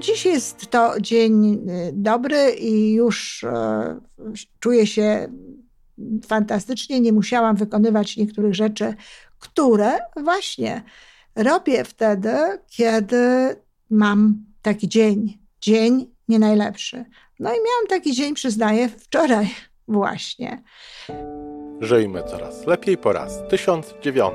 Dziś jest to dzień y, dobry i już e, czuję się fantastycznie. Nie musiałam wykonywać niektórych rzeczy, które właśnie robię wtedy, kiedy mam taki dzień. Dzień nie najlepszy. No i miałam taki dzień, przyznaję, wczoraj właśnie. Żyjmy coraz lepiej po raz 1009.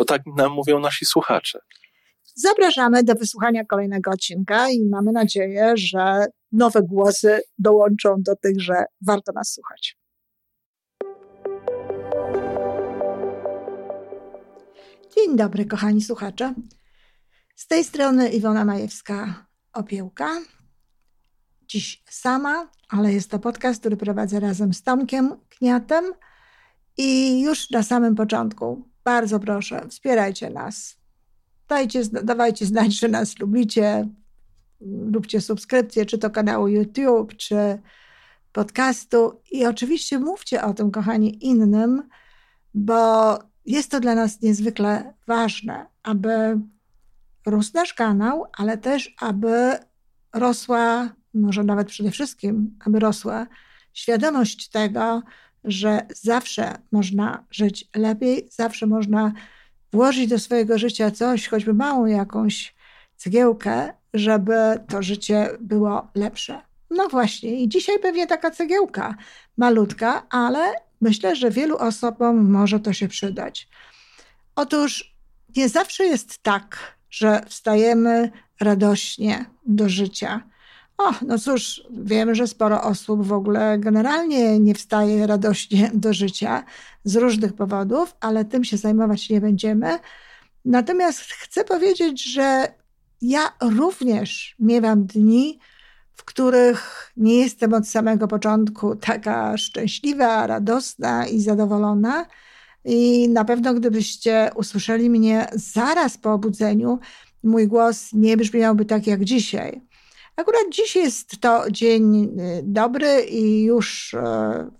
bo tak nam mówią nasi słuchacze. Zapraszamy do wysłuchania kolejnego odcinka i mamy nadzieję, że nowe głosy dołączą do tych, że warto nas słuchać. Dzień dobry, kochani słuchacze. Z tej strony Iwona Majewska-Opiełka. Dziś sama, ale jest to podcast, który prowadzę razem z Tomkiem Kniatem. I już na samym początku bardzo proszę, wspierajcie nas. Dajcie, dawajcie znać, że nas lubicie. Róbcie subskrypcję, czy to kanału YouTube, czy podcastu. I oczywiście mówcie o tym, kochani, innym, bo jest to dla nas niezwykle ważne, aby rósł nasz kanał, ale też, aby rosła, może nawet przede wszystkim, aby rosła świadomość tego, że zawsze można żyć lepiej, zawsze można włożyć do swojego życia coś, choćby małą jakąś cegiełkę, żeby to życie było lepsze. No właśnie, i dzisiaj pewnie taka cegiełka malutka, ale myślę, że wielu osobom może to się przydać. Otóż nie zawsze jest tak, że wstajemy radośnie do życia. O, no cóż, wiem, że sporo osób w ogóle generalnie nie wstaje radośnie do życia z różnych powodów, ale tym się zajmować nie będziemy. Natomiast chcę powiedzieć, że ja również miewam dni, w których nie jestem od samego początku taka szczęśliwa, radosna i zadowolona. I na pewno, gdybyście usłyszeli mnie zaraz po obudzeniu, mój głos nie brzmiałby tak jak dzisiaj. Akurat dziś jest to dzień y, dobry i już e,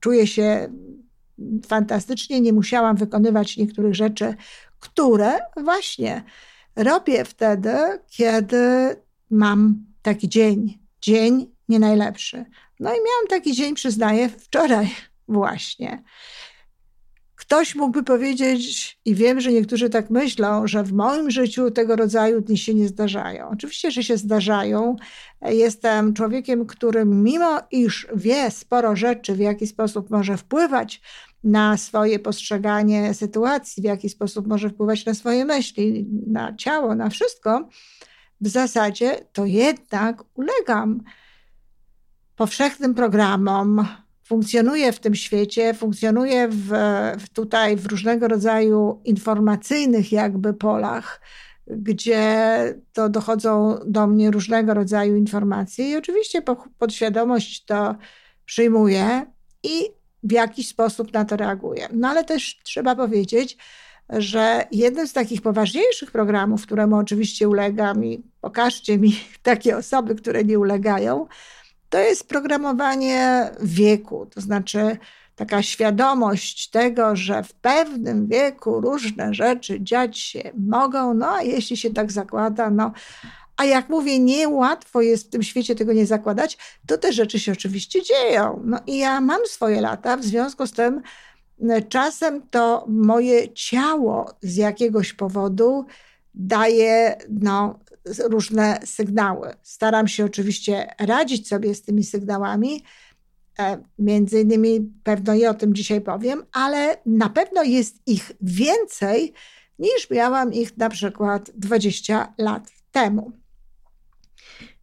czuję się fantastycznie. Nie musiałam wykonywać niektórych rzeczy, które właśnie robię wtedy, kiedy mam taki dzień. Dzień nie najlepszy. No i miałam taki dzień, przyznaję, wczoraj właśnie. Ktoś mógłby powiedzieć, i wiem, że niektórzy tak myślą, że w moim życiu tego rodzaju dni się nie zdarzają. Oczywiście, że się zdarzają. Jestem człowiekiem, który mimo iż wie sporo rzeczy, w jaki sposób może wpływać na swoje postrzeganie sytuacji, w jaki sposób może wpływać na swoje myśli, na ciało, na wszystko, w zasadzie to jednak ulegam powszechnym programom, funkcjonuje w tym świecie, funkcjonuje w, w tutaj w różnego rodzaju informacyjnych jakby polach, gdzie to dochodzą do mnie różnego rodzaju informacje i oczywiście podświadomość to przyjmuje i w jakiś sposób na to reaguje. No ale też trzeba powiedzieć, że jednym z takich poważniejszych programów, któremu oczywiście ulegam i pokażcie mi takie osoby, które nie ulegają, to jest programowanie wieku, to znaczy taka świadomość tego, że w pewnym wieku różne rzeczy dziać się mogą, no a jeśli się tak zakłada, no a jak mówię, niełatwo jest w tym świecie tego nie zakładać, to te rzeczy się oczywiście dzieją. No i ja mam swoje lata, w związku z tym e, czasem to moje ciało z jakiegoś powodu daje no, różne sygnały. Staram się oczywiście radzić sobie z tymi sygnałami. E, między innymi pewno i o tym dzisiaj powiem, ale na pewno jest ich więcej niż miałam ich na przykład 20 lat temu.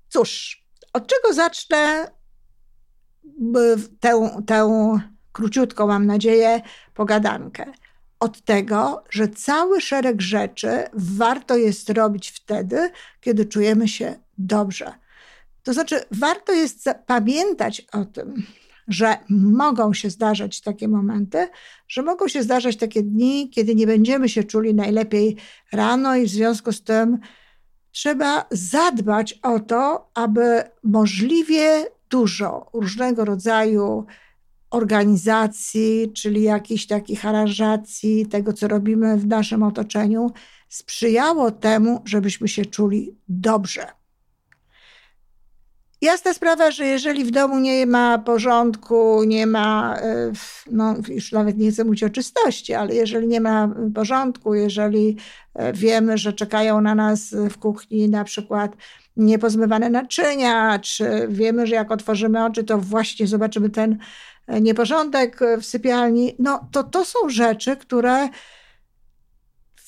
Cóż, od czego zacznę tę, tę króciutką, mam nadzieję, pogadankę. Od tego, że cały szereg rzeczy warto jest robić wtedy, kiedy czujemy się dobrze. To znaczy, warto jest pamiętać o tym, że mogą się zdarzać takie momenty, że mogą się zdarzać takie dni, kiedy nie będziemy się czuli najlepiej rano, i w związku z tym trzeba zadbać o to, aby możliwie dużo różnego rodzaju organizacji, czyli jakichś takich aranżacji, tego co robimy w naszym otoczeniu, sprzyjało temu, żebyśmy się czuli dobrze. Jasna sprawa, że jeżeli w domu nie ma porządku, nie ma, e, no już nawet nie chcę mówić o czystości, ale jeżeli nie ma porządku, jeżeli e, wiemy, że czekają na nas w kuchni na przykład niepozmywane naczynia, czy wiemy, że jak otworzymy oczy, to właśnie zobaczymy ten nieporządek w sypialni, no to to są rzeczy, które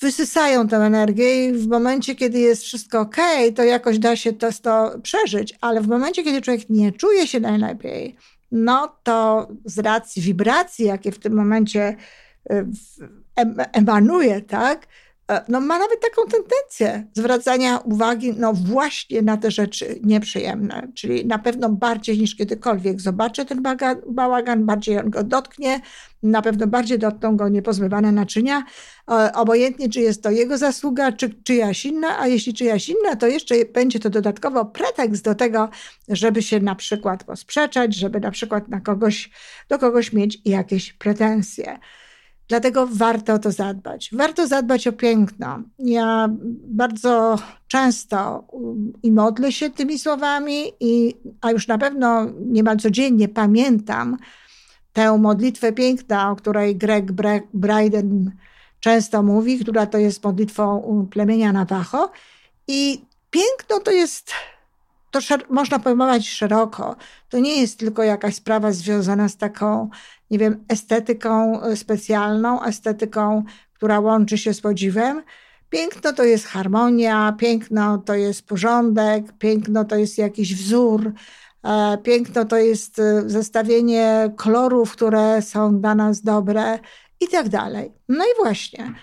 wysysają tę energię i w momencie, kiedy jest wszystko ok, to jakoś da się to, to przeżyć, ale w momencie, kiedy człowiek nie czuje się najlepiej, no to z racji wibracji, jakie w tym momencie e, emanuje, tak, no, ma nawet taką tendencję zwracania uwagi no właśnie na te rzeczy nieprzyjemne, czyli na pewno bardziej niż kiedykolwiek zobaczę ten bałagan, bardziej on go dotknie, na pewno bardziej dotkną go niepozmywane naczynia, e, obojętnie czy jest to jego zasługa, czy czyjaś inna, a jeśli czyjaś inna, to jeszcze będzie to dodatkowo pretekst do tego, żeby się na przykład posprzeczać, żeby na przykład na kogoś, do kogoś mieć jakieś pretensje. Dlatego warto o to zadbać. Warto zadbać o piękno. Ja bardzo często um, i modlę się tymi słowami, i, a już na pewno niemal codziennie pamiętam tę modlitwę piękna, o której Greg Bryden często mówi, która to jest modlitwą plemienia Navajo. I piękno to jest to można pojmować szeroko. To nie jest tylko jakaś sprawa związana z taką, nie wiem, estetyką e, specjalną, estetyką, która łączy się z podziwem. Piękno to jest harmonia, piękno to jest porządek, piękno to jest jakiś wzór, e, piękno to jest e, zestawienie kolorów, które są dla nas dobre i tak dalej. No i właśnie.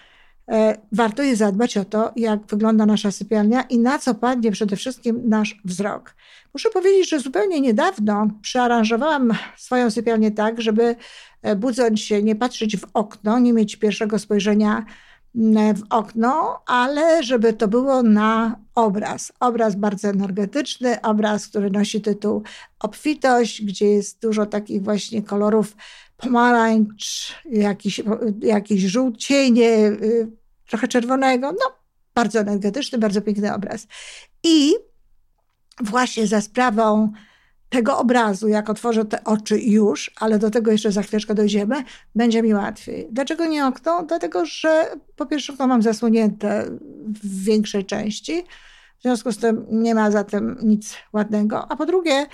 E, warto jest zadbać o to, jak wygląda nasza sypialnia i na co padnie przede wszystkim nasz wzrok. Muszę powiedzieć, że zupełnie niedawno przearanżowałam swoją sypialnię tak, żeby e, budząc się, nie patrzeć w okno, nie mieć pierwszego spojrzenia w okno, ale żeby to było na obraz. Obraz bardzo energetyczny, obraz, który nosi tytuł Obfitość, gdzie jest dużo takich właśnie kolorów pomarańcz, jakiś, jakiś żółt, cienie, y, trochę czerwonego. No, bardzo energetyczny, bardzo piękny obraz. I właśnie za sprawą tego obrazu, jak otworzę te oczy już, ale do tego jeszcze za chwileczkę dojdziemy, będzie mi łatwiej. Dlaczego nie okno? Dlatego, że po pierwsze okno mam zasłonięte w większej części, w związku z tym nie ma za tym nic ładnego, a po drugie,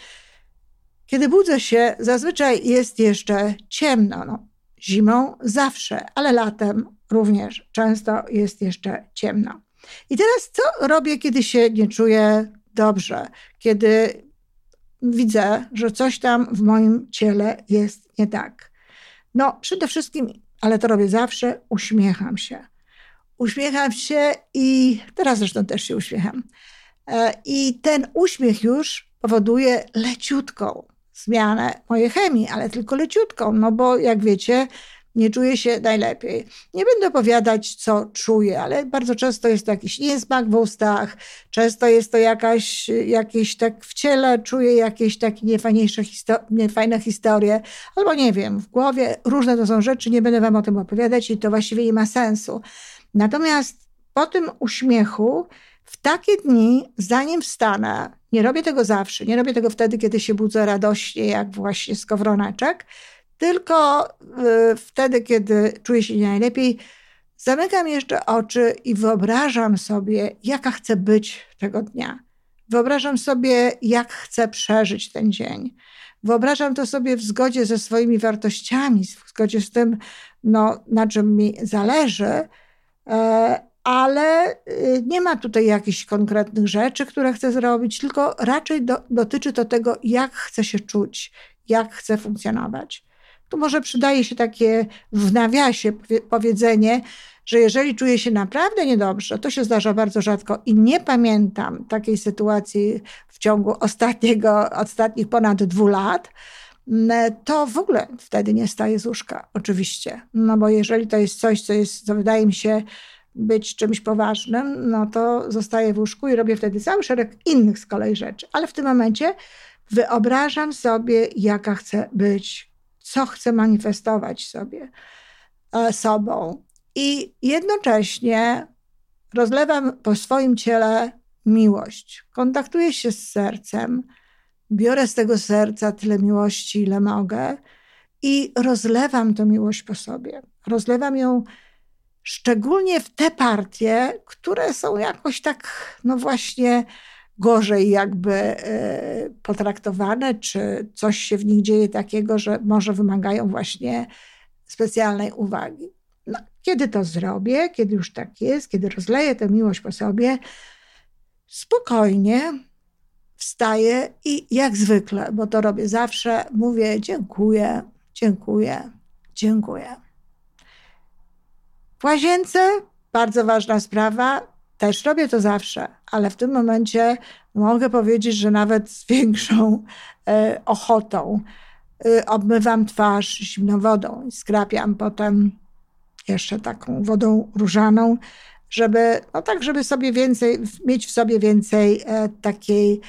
kiedy budzę się, zazwyczaj jest jeszcze ciemno. No, zimą zawsze, ale latem również często jest jeszcze ciemno. I teraz co robię, kiedy się nie czuję dobrze, kiedy widzę, że coś tam w moim ciele jest nie tak? No, przede wszystkim, ale to robię zawsze, uśmiecham się. Uśmiecham się i teraz zresztą też się uśmiecham. E, I ten uśmiech już powoduje leciutką zmianę mojej chemii, ale tylko leciutką, no bo jak wiecie, nie czuję się najlepiej. Nie będę opowiadać, co czuję, ale bardzo często jest to jakiś niesmak w ustach, często jest to jakaś, jakieś tak w ciele, czuję jakieś takie niefajniejsze histo- niefajne historie, albo nie wiem, w głowie różne to są rzeczy, nie będę wam o tym opowiadać i to właściwie nie ma sensu. Natomiast po tym uśmiechu, w takie dni, zanim wstanę, nie robię tego zawsze, nie robię tego wtedy, kiedy się budzę radośnie, jak właśnie skowroneczek, tylko y, wtedy, kiedy czuję się najlepiej, zamykam jeszcze oczy i wyobrażam sobie, jaka chcę być tego dnia. Wyobrażam sobie, jak chcę przeżyć ten dzień. Wyobrażam to sobie w zgodzie ze swoimi wartościami, w zgodzie z tym, no, na czym mi zależy, e, ale y, nie ma tutaj jakichś konkretnych rzeczy, które chcę zrobić, tylko raczej do, dotyczy to tego, jak chcę się czuć, jak chcę funkcjonować. Tu może przydaje się takie w nawiasie powiedzenie, że jeżeli czuję się naprawdę niedobrze, to się zdarza bardzo rzadko i nie pamiętam takiej sytuacji w ciągu ostatniego, ostatnich ponad dwóch lat, to w ogóle wtedy nie staję z łóżka, oczywiście. No bo jeżeli to jest coś, co, jest, co wydaje mi się być czymś poważnym, no to zostaję w łóżku i robię wtedy cały szereg innych z kolei rzeczy. Ale w tym momencie wyobrażam sobie, jaka chcę być, co chcę manifestować sobie, e, sobą. I jednocześnie rozlewam po swoim ciele miłość. Kontaktuję się z sercem, biorę z tego serca tyle miłości, ile mogę i rozlewam tę miłość po sobie. Rozlewam ją szczególnie w te partie, które są jakoś tak, no właśnie, gorzej jakby e, potraktowane, czy coś się w nich dzieje takiego, że może wymagają właśnie specjalnej uwagi. No, kiedy to zrobię, kiedy już tak jest, kiedy rozleję tę miłość po sobie, spokojnie wstaję i jak zwykle, bo to robię zawsze, mówię dziękuję, dziękuję, dziękuję. W łazience bardzo ważna sprawa, też robię to zawsze, ale w tym momencie mogę powiedzieć, że nawet z większą e, ochotą e, obmywam twarz zimną wodą i skrapiam potem jeszcze taką wodą różaną, żeby, no tak, żeby sobie więcej, mieć w sobie więcej e, takiej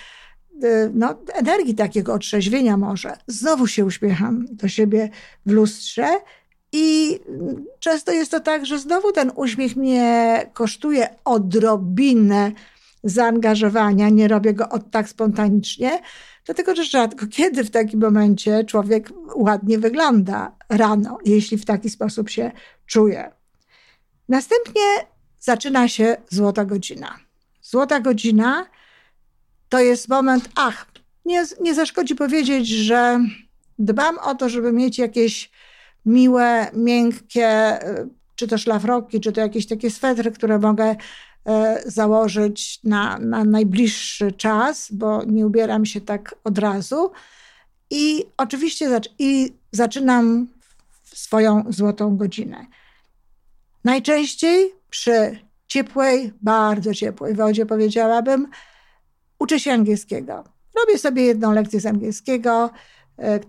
no, energii, takiego otrzeźwienia może. Znowu się uśmiecham do siebie w lustrze i często jest to tak, że znowu ten uśmiech mnie kosztuje odrobinę zaangażowania, nie robię go od tak spontanicznie, dlatego że rzadko kiedy w takim momencie człowiek ładnie wygląda rano, jeśli w taki sposób się czuje. Następnie zaczyna się złota godzina. Złota godzina to jest moment, ach, nie, nie zaszkodzi powiedzieć, że dbam o to, żeby mieć jakieś miłe, miękkie, y, czy to szlafroki, czy to jakieś takie swetry, które mogę e, założyć na, na najbliższy czas, bo nie ubieram się tak od razu. I oczywiście i zaczynam swoją złotą godzinę. Najczęściej przy ciepłej, bardzo ciepłej wodzie, powiedziałabym, uczę się angielskiego. Robię sobie jedną lekcję z angielskiego, E,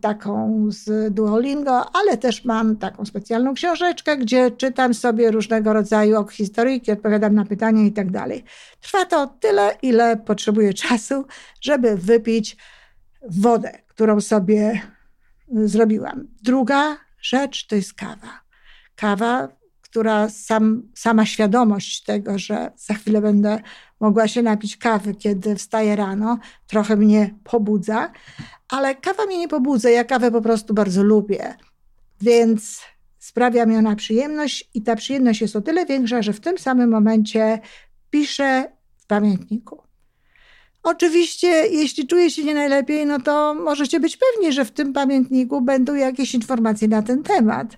taką z Duolingo, ale też mam taką specjalną książeczkę, gdzie czytam sobie różnego rodzaju historyjki, odpowiadam na pytania i tak dalej. Trwa to tyle, ile potrzebuję czasu, żeby wypić wodę, którą sobie zrobiłam. Druga rzecz to jest kawa. Kawa, która sam, sama świadomość tego, że za chwilę będę mogła się napić kawy, kiedy wstaję rano, trochę mnie pobudza, ale kawa mnie nie pobudza, ja kawę po prostu bardzo lubię, więc sprawia mi ona przyjemność i ta przyjemność jest o tyle większa, że w tym samym momencie piszę w pamiętniku. Oczywiście, jeśli czuję się nie najlepiej, no to możecie być pewni, że w tym pamiętniku będą jakieś informacje na ten temat.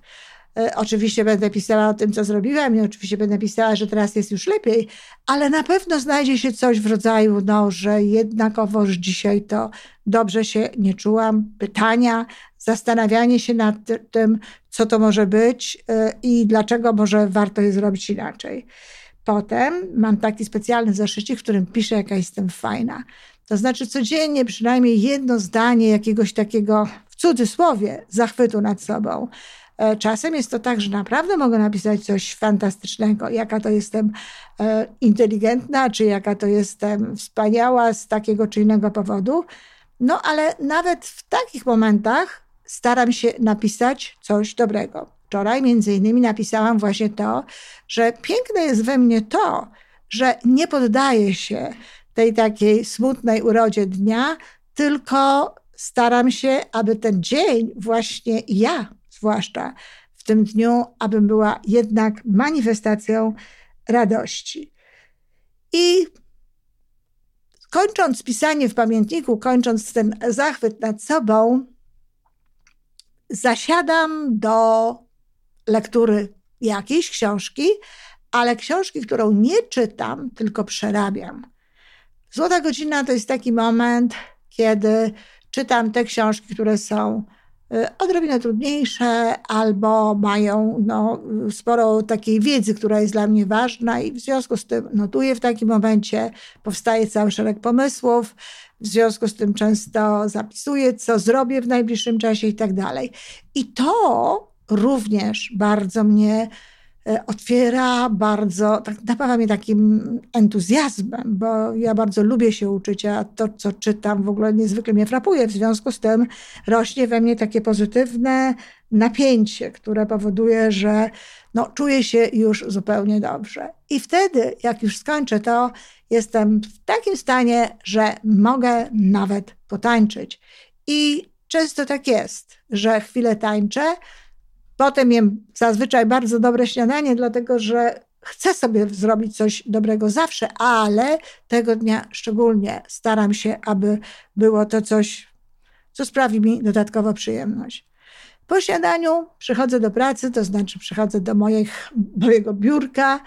E, oczywiście będę pisała o tym, co zrobiłam i oczywiście będę pisała, że teraz jest już lepiej, ale na pewno znajdzie się coś w rodzaju, no, że jednakowoż dzisiaj to dobrze się nie czułam, pytania, zastanawianie się nad tym, co to może być e, i dlaczego może warto je zrobić inaczej. Potem mam taki specjalny zeszycik, w którym piszę, jaka jestem fajna. To znaczy codziennie przynajmniej jedno zdanie jakiegoś takiego, w cudzysłowie, zachwytu nad sobą. E, czasem jest to tak, że naprawdę mogę napisać coś fantastycznego, jaka to jestem e, inteligentna, czy jaka to jestem wspaniała z takiego czy innego powodu. No ale nawet w takich momentach staram się napisać coś dobrego. Wczoraj między innymi napisałam właśnie to, że piękne jest we mnie to, że nie poddaję się tej takiej smutnej urodzie dnia, tylko staram się, aby ten dzień właśnie ja zwłaszcza w tym dniu, abym była jednak manifestacją radości. I kończąc pisanie w pamiętniku, kończąc ten zachwyt nad sobą, zasiadam do lektury jakiejś książki, ale książki, którą nie czytam, tylko przerabiam. Złota godzina to jest taki moment, kiedy czytam te książki, które są y, odrobinę trudniejsze, albo mają no, sporo takiej wiedzy, która jest dla mnie ważna, i w związku z tym notuję w takim momencie, powstaje cały szereg pomysłów, w związku z tym często zapisuję, co zrobię w najbliższym czasie i tak dalej. I to również bardzo mnie otwiera bardzo, tak napawa mnie takim entuzjazmem, bo ja bardzo lubię się uczyć, a to, co czytam, w ogóle niezwykle mnie frapuje. W związku z tym rośnie we mnie takie pozytywne napięcie, które powoduje, że no, czuję się już zupełnie dobrze. I wtedy, jak już skończę to, jestem w takim stanie, że mogę nawet potańczyć. I często tak jest, że chwilę tańczę, Potem jem zazwyczaj bardzo dobre śniadanie, dlatego że chcę sobie zrobić coś dobrego zawsze, ale tego dnia szczególnie staram się, aby było to coś, co sprawi mi dodatkowo przyjemność. Po śniadaniu przychodzę do pracy, to znaczy przychodzę do moich, mojego biurka,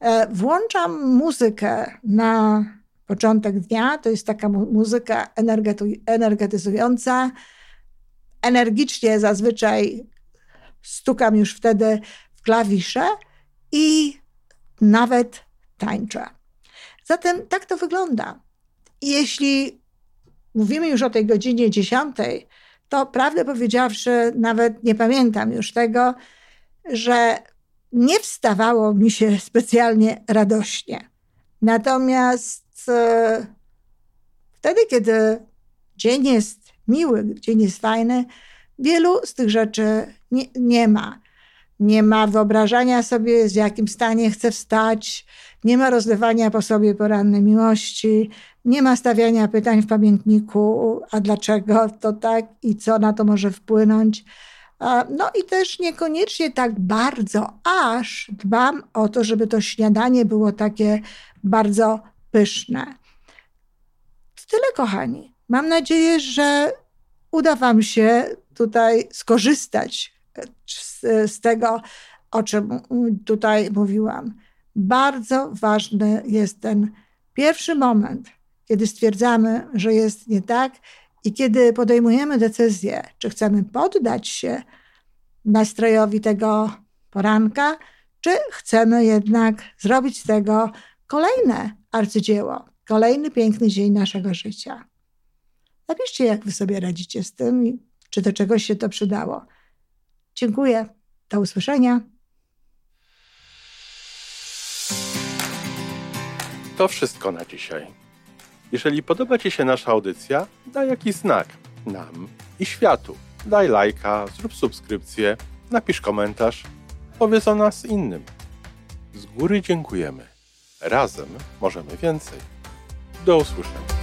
e, włączam muzykę na początek dnia. To jest taka muzyka energetyzująca. Energicznie zazwyczaj stukam już wtedy w klawisze i nawet tańczę. Zatem tak to wygląda. Jeśli mówimy już o tej godzinie dziesiątej, to prawdę powiedziawszy, nawet nie pamiętam już tego, że nie wstawało mi się specjalnie radośnie. Natomiast e, wtedy, kiedy dzień jest miły, dzień jest fajny, wielu z tych rzeczy nie, nie ma. Nie ma wyobrażania sobie, w jakim stanie chce wstać, nie ma rozlewania po sobie porannej miłości, nie ma stawiania pytań w pamiętniku, a dlaczego to tak i co na to może wpłynąć. No i też niekoniecznie tak bardzo, aż dbam o to, żeby to śniadanie było takie bardzo pyszne. Tyle, kochani. Mam nadzieję, że uda Wam się tutaj skorzystać z, z tego, o czym tutaj mówiłam. Bardzo ważny jest ten pierwszy moment, kiedy stwierdzamy, że jest nie tak, i kiedy podejmujemy decyzję, czy chcemy poddać się nastrojowi tego poranka, czy chcemy jednak zrobić z tego kolejne arcydzieło, kolejny piękny dzień naszego życia. Napiszcie, jak wy sobie radzicie z tym i czy do czegoś się to przydało. Dziękuję. Do usłyszenia. To wszystko na dzisiaj. Jeżeli podoba Ci się nasza audycja, daj jakiś znak nam i światu. Daj lajka, zrób subskrypcję, napisz komentarz, powiedz o nas innym. Z góry dziękujemy. Razem możemy więcej. Do usłyszenia.